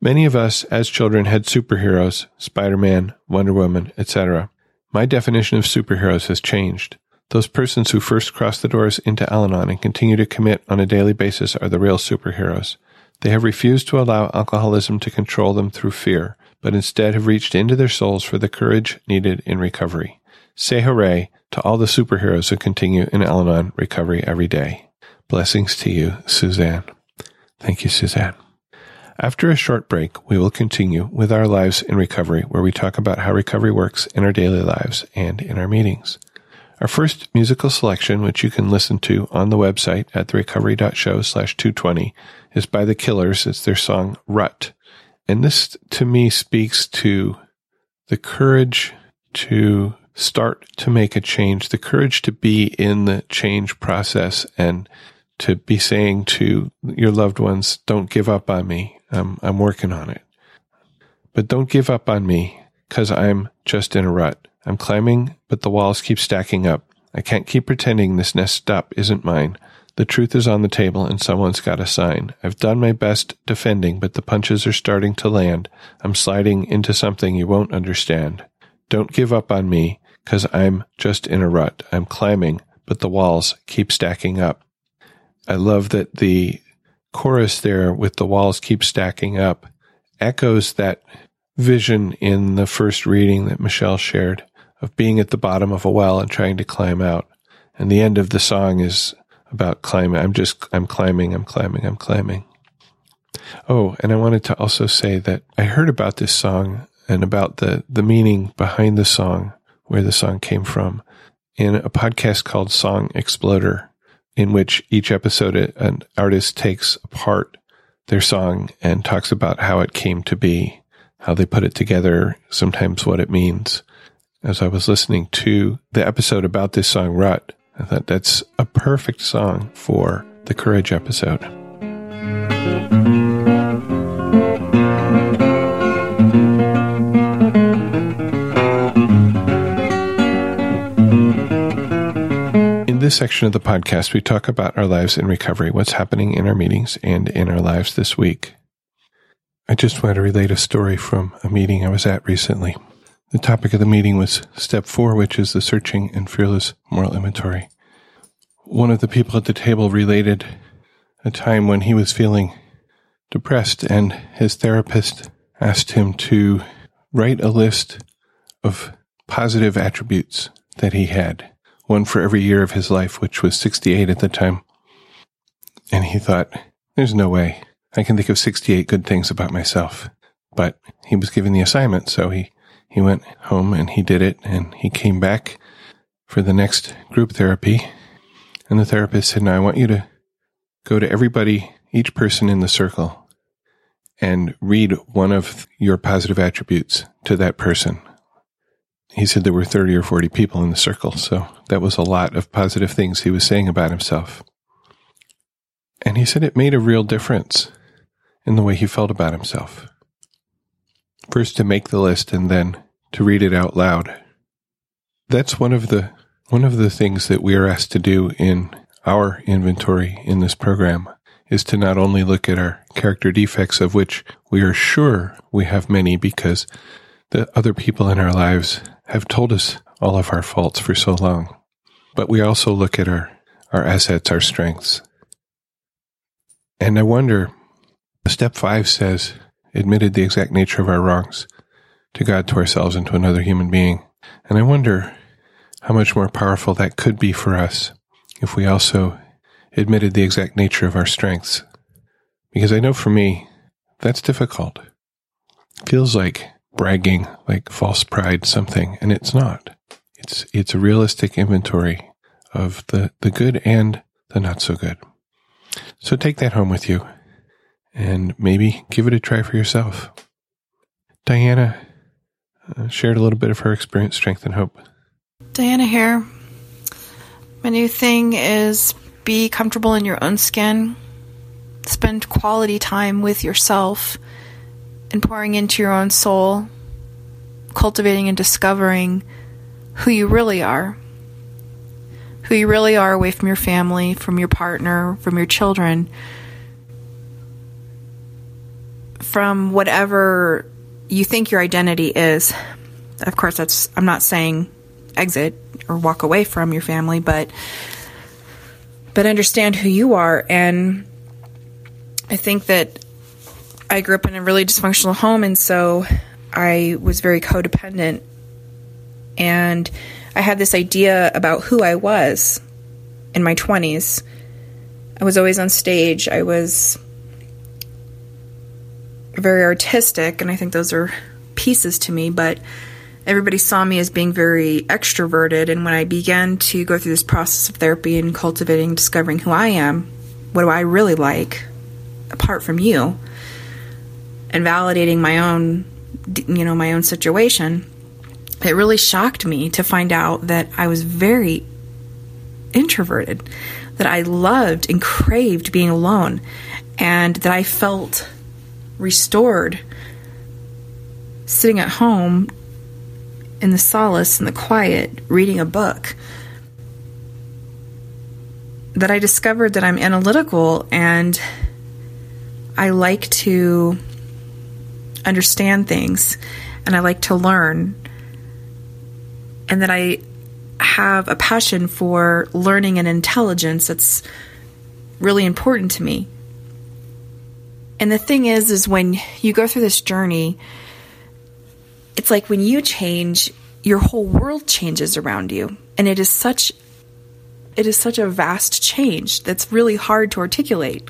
Many of us as children had superheroes, Spider-Man, Wonder Woman, etc. My definition of superheroes has changed. Those persons who first cross the doors into Al Anon and continue to commit on a daily basis are the real superheroes. They have refused to allow alcoholism to control them through fear, but instead have reached into their souls for the courage needed in recovery. Say hooray to all the superheroes who continue in Al Anon recovery every day. Blessings to you, Suzanne. Thank you, Suzanne. After a short break, we will continue with our lives in recovery, where we talk about how recovery works in our daily lives and in our meetings. Our first musical selection, which you can listen to on the website at therecovery.show slash 220, is by The Killers. It's their song Rut. And this to me speaks to the courage to start to make a change, the courage to be in the change process and to be saying to your loved ones, don't give up on me. I'm, I'm working on it. But don't give up on me because I'm just in a rut. I'm climbing, but the walls keep stacking up. I can't keep pretending this nest up isn't mine. The truth is on the table and someone's got a sign. I've done my best defending, but the punches are starting to land. I'm sliding into something you won't understand. Don't give up on me, cause I'm just in a rut. I'm climbing, but the walls keep stacking up. I love that the chorus there with the walls keep stacking up echoes that vision in the first reading that Michelle shared of being at the bottom of a well and trying to climb out. And the end of the song is about climbing. I'm just, I'm climbing, I'm climbing, I'm climbing. Oh, and I wanted to also say that I heard about this song and about the, the meaning behind the song, where the song came from, in a podcast called Song Exploder, in which each episode an artist takes apart their song and talks about how it came to be, how they put it together, sometimes what it means. As I was listening to the episode about this song, Rut, I thought that's a perfect song for the Courage episode. In this section of the podcast, we talk about our lives in recovery, what's happening in our meetings and in our lives this week. I just want to relate a story from a meeting I was at recently. The topic of the meeting was step four, which is the searching and fearless moral inventory. One of the people at the table related a time when he was feeling depressed and his therapist asked him to write a list of positive attributes that he had one for every year of his life, which was 68 at the time. And he thought, there's no way I can think of 68 good things about myself. But he was given the assignment, so he, he went home and he did it and he came back for the next group therapy. And the therapist said, now I want you to go to everybody, each person in the circle and read one of your positive attributes to that person he said there were 30 or 40 people in the circle. So that was a lot of positive things he was saying about himself. And he said it made a real difference in the way he felt about himself. First to make the list and then to read it out loud. That's one of the one of the things that we are asked to do in our inventory in this program is to not only look at our character defects of which we are sure we have many because the other people in our lives have told us all of our faults for so long. But we also look at our, our assets, our strengths. And I wonder, step five says, admitted the exact nature of our wrongs to God, to ourselves, and to another human being. And I wonder how much more powerful that could be for us if we also admitted the exact nature of our strengths. Because I know for me, that's difficult. It feels like bragging like false pride something, and it's not. It's it's a realistic inventory of the, the good and the not so good. So take that home with you and maybe give it a try for yourself. Diana uh, shared a little bit of her experience, strength, and hope. Diana here. My new thing is be comfortable in your own skin, spend quality time with yourself and pouring into your own soul, cultivating and discovering who you really are. Who you really are away from your family, from your partner, from your children, from whatever you think your identity is. Of course, that's, I'm not saying exit or walk away from your family, but, but understand who you are. And I think that I grew up in a really dysfunctional home, and so I was very codependent. And I had this idea about who I was in my 20s. I was always on stage. I was very artistic, and I think those are pieces to me, but everybody saw me as being very extroverted. And when I began to go through this process of therapy and cultivating, discovering who I am, what do I really like apart from you, and validating my own, you know, my own situation, it really shocked me to find out that I was very introverted, that I loved and craved being alone, and that I felt restored sitting at home in the solace and the quiet, reading a book, that I discovered that I'm analytical and I like to understand things and I like to learn, and that I have a passion for learning and intelligence that's really important to me. And the thing is, is when you go through this journey, it's like when you change, your whole world changes around you. And it is such it is such a vast change that's really hard to articulate.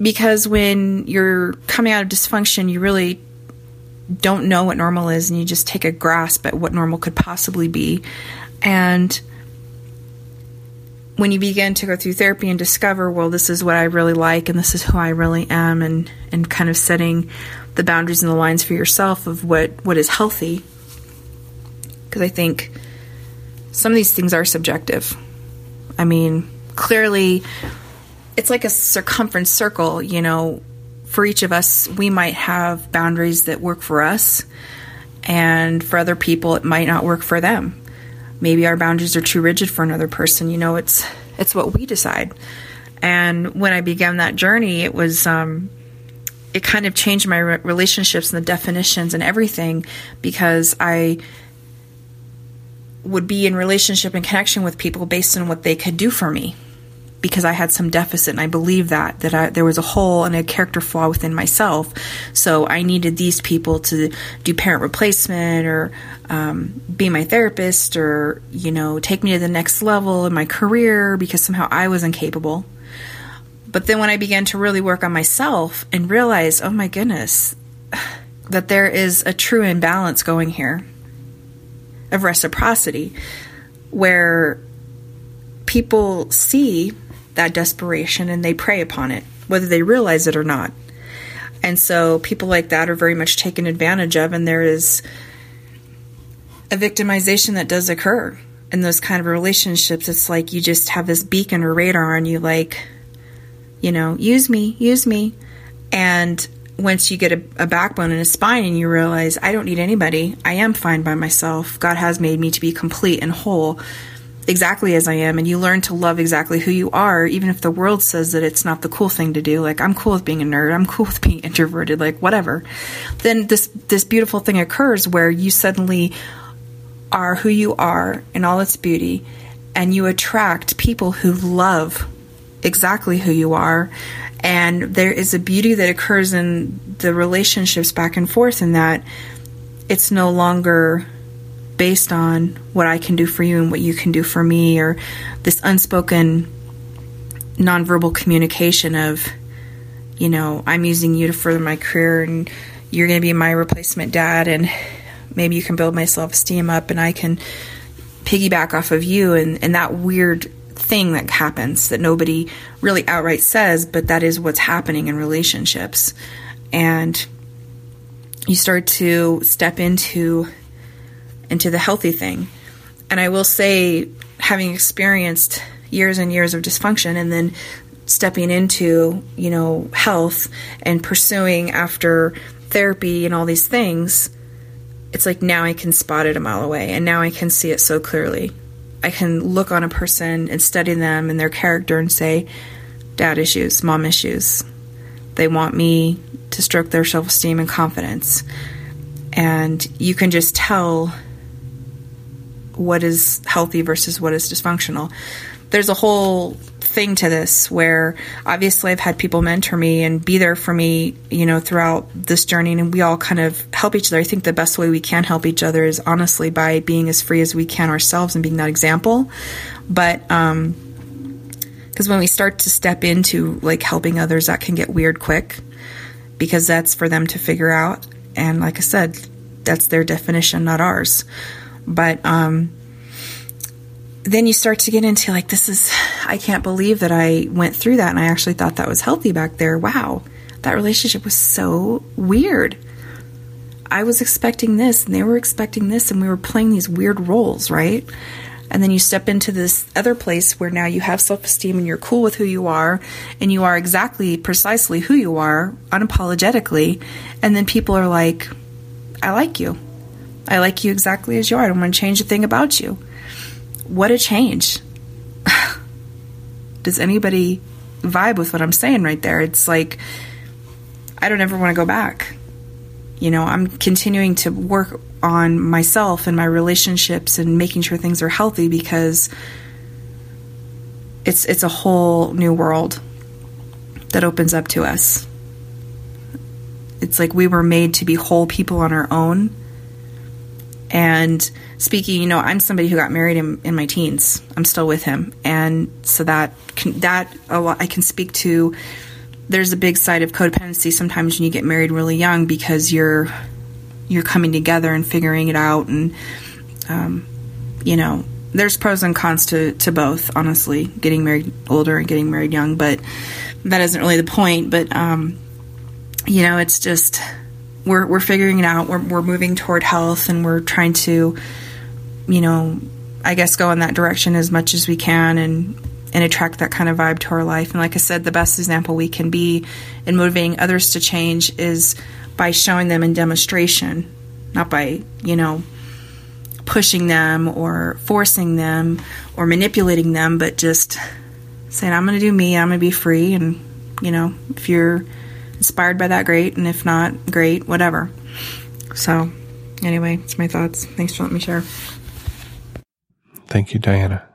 Because when you're coming out of dysfunction, you really don't know what normal is and you just take a grasp at what normal could possibly be. And when you begin to go through therapy and discover, well, this is what I really like and this is who I really am, and, and kind of setting the boundaries and the lines for yourself of what, what is healthy. Because I think some of these things are subjective. I mean, clearly, it's like a circumference circle, you know. For each of us, we might have boundaries that work for us, and for other people, it might not work for them. Maybe our boundaries are too rigid for another person. You know, it's it's what we decide. And when I began that journey, it was um, it kind of changed my relationships and the definitions and everything because I would be in relationship and connection with people based on what they could do for me because I had some deficit and I believed that that I, there was a hole and a character flaw within myself. So I needed these people to do parent replacement or um, be my therapist or you know take me to the next level in my career because somehow I was incapable. But then when I began to really work on myself and realize, oh my goodness, that there is a true imbalance going here of reciprocity where people see that desperation and they prey upon it, whether they realize it or not. And so people like that are very much taken advantage of, and there is a victimization that does occur in those kind of relationships. It's like you just have this beacon or radar on you, like, you know, use me, use me. And once you get a, a, backbone and a spine and you realize I don't need anybody, I am fine by myself. God has made me to be complete and whole exactly as I am and you learn to love exactly who you are even if the world says that it's not the cool thing to do. Like I'm cool with being a nerd. I'm cool with being introverted. Like whatever. Then this this beautiful thing occurs where you suddenly are who you are in all its beauty and you attract people who love exactly who you are. And there is a beauty that occurs in the relationships back and forth in that it's no longer based on what I can do for you and what you can do for me, or this unspoken nonverbal communication of, you know, I'm using you to further my career and you're going to be my replacement dad, and maybe you can build my self esteem up and I can piggyback off of you, and, and that weird thing that happens that nobody really outright says, but that is what's happening in relationships. And you start to step into into the healthy thing. And I will say having experienced years and years of dysfunction and then stepping into, you know, health and pursuing after therapy and all these things, it's like now I can spot it a mile away and now I can see it so clearly. I can look on a person and study them and their character and say, dad issues, mom issues. They want me to stroke their self esteem and confidence. And you can just tell what is healthy versus what is dysfunctional. There's a whole thing to this where obviously I've had people mentor me and be there for me, you know, throughout this journey and we all kind of help each other. I think the best way we can help each other is honestly by being as free as we can ourselves and being that example. But um because when we start to step into like helping others that can get weird quick because that's for them to figure out and like I said, that's their definition, not ours. But um, then you start to get into like, this is, I can't believe that I went through that and I actually thought that was healthy back there. Wow, that relationship was so weird. I was expecting this and they were expecting this, and we were playing these weird roles, right? And then you step into this other place where now you have self esteem and you're cool with who you are and you are exactly, precisely who you are, unapologetically. And then people are like, I like you. I like you exactly as you are. I don't want to change a thing about you. What a change. Does anybody vibe with what I'm saying right there? It's like, I don't ever want to go back. You know, I'm continuing to work on myself and my relationships and making sure things are healthy because it's it's a whole new world that opens up to us. It's like we were made to be whole people on our own. And speaking, you know, I'm somebody who got married in, in my teens. I'm still with him, and so that can, that a lot I can speak to. There's a big side of codependency sometimes when you get married really young because you're you're coming together and figuring it out, and um, you know, there's pros and cons to to both. Honestly, getting married older and getting married young, but that isn't really the point. But um, you know, it's just we're we're figuring it out. We're we're moving toward health, and we're trying to, you know, I guess go in that direction as much as we can, and and attract that kind of vibe to our life. And like I said, the best example we can be in motivating others to change is by showing them in demonstration, not by you know pushing them or forcing them or manipulating them, but just saying, I'm going to do me, I'm going to be free. And, you know, if you're inspired by that, great. And if not, great, whatever. So, anyway, it's my thoughts. Thanks for letting me share. Thank you, Diana.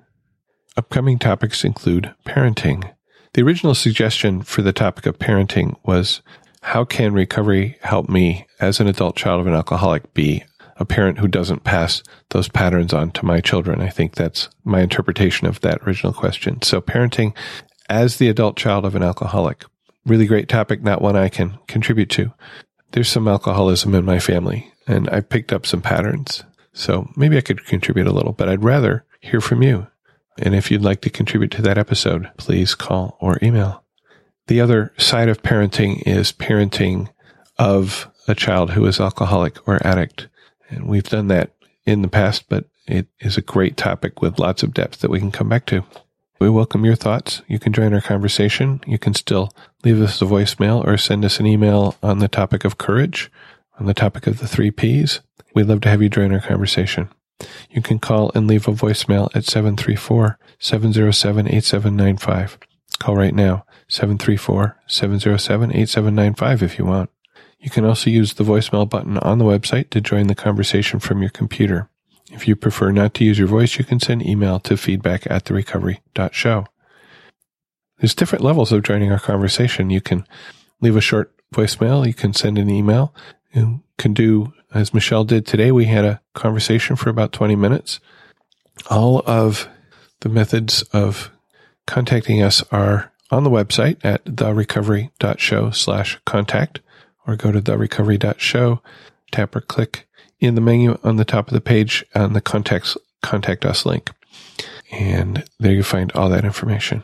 Upcoming topics include parenting. The original suggestion for the topic of parenting was how can recovery help me as an adult child of an alcoholic be a parent who doesn't pass those patterns on to my children? I think that's my interpretation of that original question. So parenting as the adult child of an alcoholic really great topic, not one I can contribute to. There's some alcoholism in my family, and I've picked up some patterns. So maybe I could contribute a little, but I'd rather hear from you. And if you'd like to contribute to that episode, please call or email. The other side of parenting is parenting of a child who is alcoholic or addict. And we've done that in the past, but it is a great topic with lots of depth that we can come back to. We welcome your thoughts. You can join our conversation. You can still leave us a voicemail or send us an email on the topic of courage, on the topic of the three P's. We'd love to have you join our conversation. You can call and leave a voicemail at 734 707 8795. Call right now, 734 707 8795 if you want. You can also use the voicemail button on the website to join the conversation from your computer. If you prefer not to use your voice, you can send email to feedback at therecovery.show. There's different levels of joining our conversation. You can leave a short voicemail. You can send an email. You can do, as Michelle did today, we had a conversation for about 20 minutes. All of the methods of contacting us are on the website at therecovery.show slash contact or go to therecovery.show, tap or click in the menu on the top of the page on the contact, contact us link. And there you find all that information.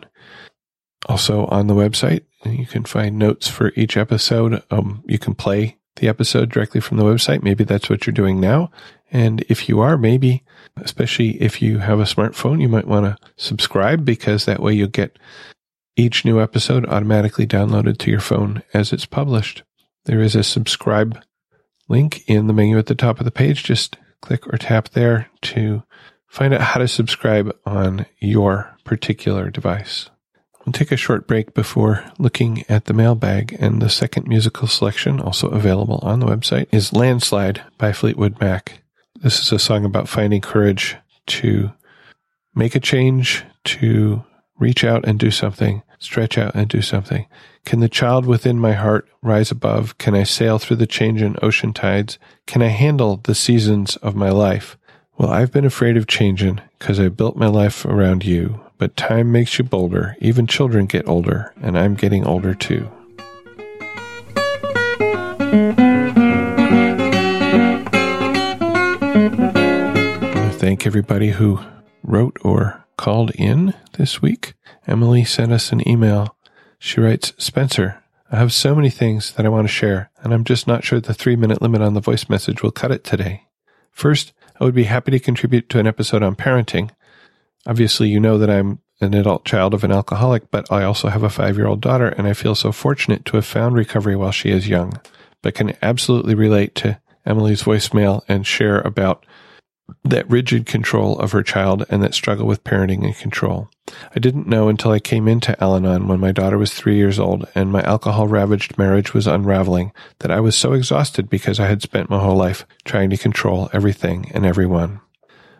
Also on the website, you can find notes for each episode. Um, you can play the episode directly from the website. Maybe that's what you're doing now. And if you are, maybe, especially if you have a smartphone, you might want to subscribe because that way you'll get each new episode automatically downloaded to your phone as it's published. There is a subscribe link in the menu at the top of the page. Just click or tap there to find out how to subscribe on your particular device. We'll take a short break before looking at the mailbag, and the second musical selection, also available on the website, is Landslide by Fleetwood Mac. This is a song about finding courage to make a change, to reach out and do something, stretch out and do something. Can the child within my heart rise above? Can I sail through the changing ocean tides? Can I handle the seasons of my life? Well, I've been afraid of changing because I built my life around you, but time makes you bolder. Even children get older, and I'm getting older too. thank everybody who wrote or called in this week. Emily sent us an email. She writes, Spencer, I have so many things that I want to share, and I'm just not sure the three minute limit on the voice message will cut it today. First, I would be happy to contribute to an episode on parenting. Obviously, you know that I'm an adult child of an alcoholic, but I also have a five year old daughter, and I feel so fortunate to have found recovery while she is young, but can absolutely relate to Emily's voicemail and share about that rigid control of her child and that struggle with parenting and control. I didn't know until I came into Al Anon when my daughter was three years old and my alcohol ravaged marriage was unraveling that I was so exhausted because I had spent my whole life trying to control everything and everyone.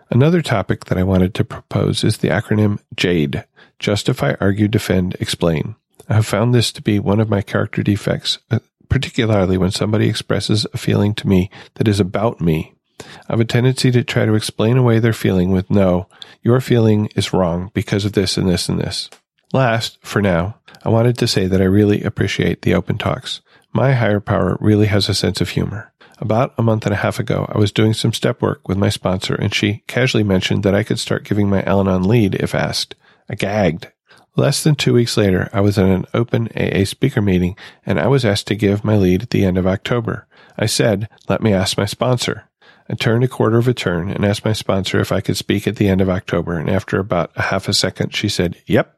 Another topic that I wanted to propose is the acronym JADE Justify, Argue, Defend, Explain. I have found this to be one of my character defects, uh, particularly when somebody expresses a feeling to me that is about me I have a tendency to try to explain away their feeling with no, your feeling is wrong because of this and this and this. Last, for now, I wanted to say that I really appreciate the open talks. My higher power really has a sense of humor. About a month and a half ago, I was doing some step work with my sponsor and she casually mentioned that I could start giving my Al Anon lead if asked. I gagged. Less than two weeks later, I was at an open AA speaker meeting and I was asked to give my lead at the end of October. I said, let me ask my sponsor. I turned a quarter of a turn and asked my sponsor if I could speak at the end of October. And after about a half a second, she said, Yep.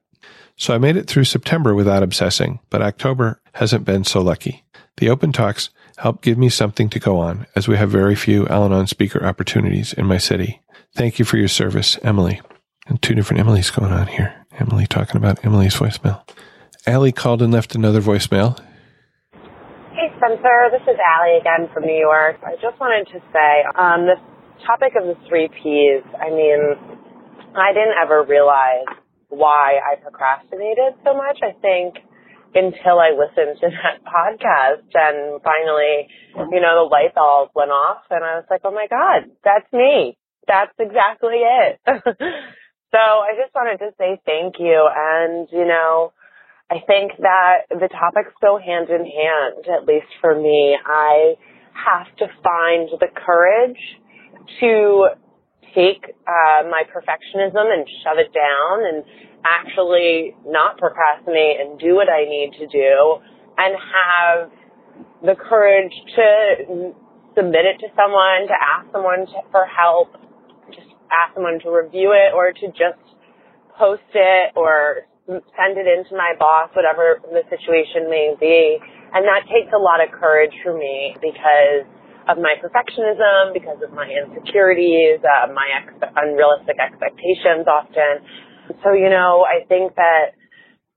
So I made it through September without obsessing, but October hasn't been so lucky. The open talks help give me something to go on as we have very few Al Anon speaker opportunities in my city. Thank you for your service, Emily. And two different Emily's going on here. Emily talking about Emily's voicemail. Allie called and left another voicemail. Spencer. This is Allie again from New York. I just wanted to say on um, this topic of the three P's, I mean, I didn't ever realize why I procrastinated so much. I think until I listened to that podcast and finally, you know, the light bulb went off and I was like, oh my God, that's me. That's exactly it. so I just wanted to say thank you. And, you know, I think that the topics go hand in hand, at least for me. I have to find the courage to take uh, my perfectionism and shove it down and actually not procrastinate and do what I need to do and have the courage to submit it to someone, to ask someone to, for help, just ask someone to review it or to just post it or send it in to my boss, whatever the situation may be. And that takes a lot of courage for me because of my perfectionism, because of my insecurities, uh, my ex- unrealistic expectations often. So, you know, I think that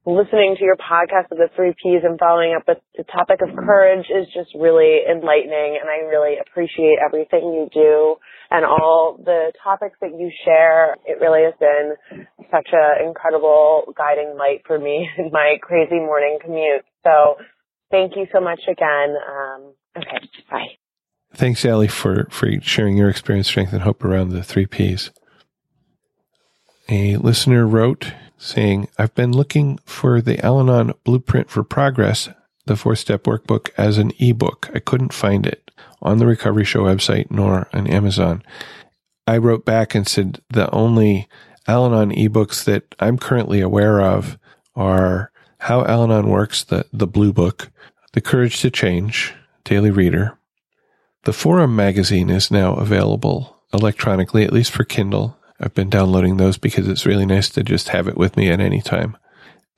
listening to your podcast of the three P's and following up with the topic of courage is just really enlightening and I really appreciate everything you do and all the topics that you share. It really has been such an incredible guiding light for me in my crazy morning commute. So thank you so much again. Um, okay, bye. Thanks, Allie, for, for sharing your experience, strength, and hope around the three P's. A listener wrote, saying, I've been looking for the Al Anon Blueprint for Progress, the four step workbook, as an ebook. I couldn't find it on the Recovery Show website nor on Amazon. I wrote back and said the only Al Anon ebooks that I'm currently aware of are How Al Anon Works, the, the Blue Book, The Courage to Change, Daily Reader. The Forum magazine is now available electronically, at least for Kindle. I've been downloading those because it's really nice to just have it with me at any time.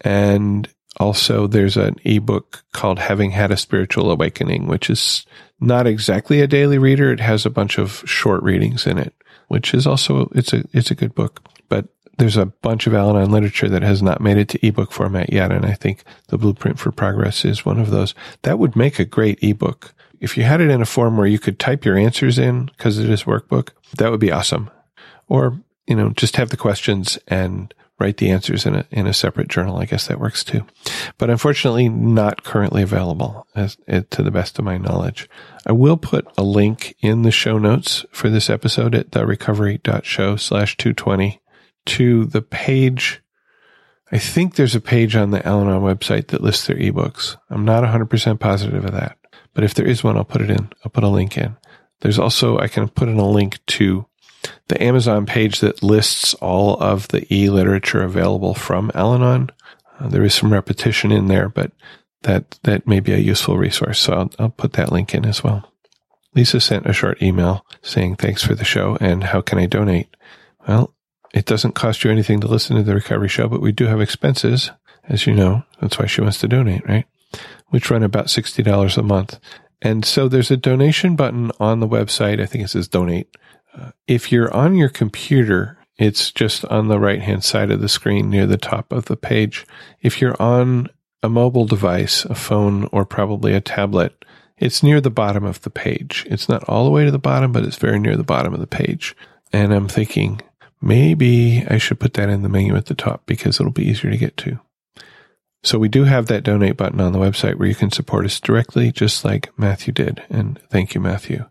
And also there's an ebook called Having Had a Spiritual Awakening, which is not exactly a daily reader. It has a bunch of short readings in it, which is also, it's a, it's a good book, but there's a bunch of Al-Anon literature that has not made it to ebook format yet. And I think the Blueprint for Progress is one of those. That would make a great ebook. If you had it in a form where you could type your answers in because it is workbook, that would be awesome. Or you know, just have the questions and write the answers in a, in a separate journal. I guess that works too. But unfortunately, not currently available as, eh, to the best of my knowledge. I will put a link in the show notes for this episode at therecovery.show slash 220 to the page. I think there's a page on the Al website that lists their ebooks. I'm not 100% positive of that, but if there is one, I'll put it in. I'll put a link in. There's also, I can put in a link to the Amazon page that lists all of the e literature available from Al Anon. Uh, there is some repetition in there, but that, that may be a useful resource. So I'll, I'll put that link in as well. Lisa sent a short email saying, thanks for the show and how can I donate? Well, it doesn't cost you anything to listen to the recovery show, but we do have expenses, as you know. That's why she wants to donate, right? Which run about $60 a month. And so there's a donation button on the website. I think it says donate. If you're on your computer, it's just on the right hand side of the screen near the top of the page. If you're on a mobile device, a phone, or probably a tablet, it's near the bottom of the page. It's not all the way to the bottom, but it's very near the bottom of the page. And I'm thinking maybe I should put that in the menu at the top because it'll be easier to get to. So we do have that donate button on the website where you can support us directly, just like Matthew did. And thank you, Matthew.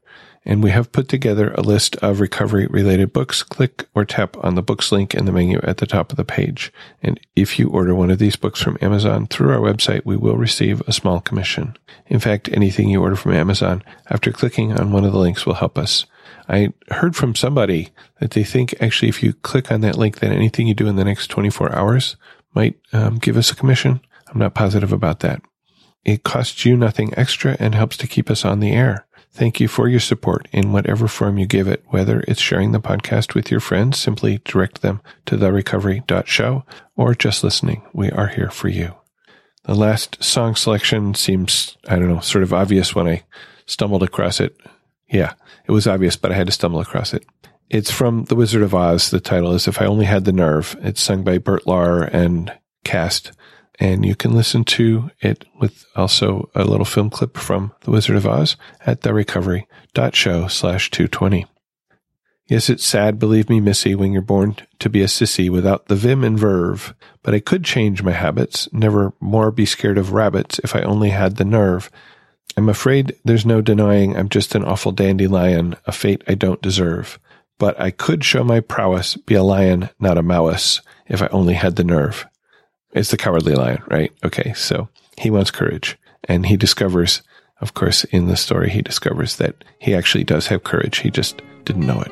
And we have put together a list of recovery related books. Click or tap on the books link in the menu at the top of the page. And if you order one of these books from Amazon through our website, we will receive a small commission. In fact, anything you order from Amazon after clicking on one of the links will help us. I heard from somebody that they think actually if you click on that link, then anything you do in the next 24 hours might um, give us a commission. I'm not positive about that. It costs you nothing extra and helps to keep us on the air. Thank you for your support in whatever form you give it, whether it's sharing the podcast with your friends, simply direct them to therecovery.show, or just listening. We are here for you. The last song selection seems, I don't know, sort of obvious when I stumbled across it. Yeah, it was obvious, but I had to stumble across it. It's from The Wizard of Oz. The title is If I Only Had the Nerve. It's sung by Bert Lahr and cast and you can listen to it with also a little film clip from The Wizard of Oz at therecovery.show slash 220. Yes, it's sad, believe me, Missy, when you're born to be a sissy without the vim and verve, but I could change my habits, never more be scared of rabbits if I only had the nerve. I'm afraid there's no denying I'm just an awful dandelion, a fate I don't deserve. But I could show my prowess, be a lion, not a mouse, if I only had the nerve. It's the cowardly lion, right? Okay. So he wants courage and he discovers, of course, in the story, he discovers that he actually does have courage. He just didn't know it.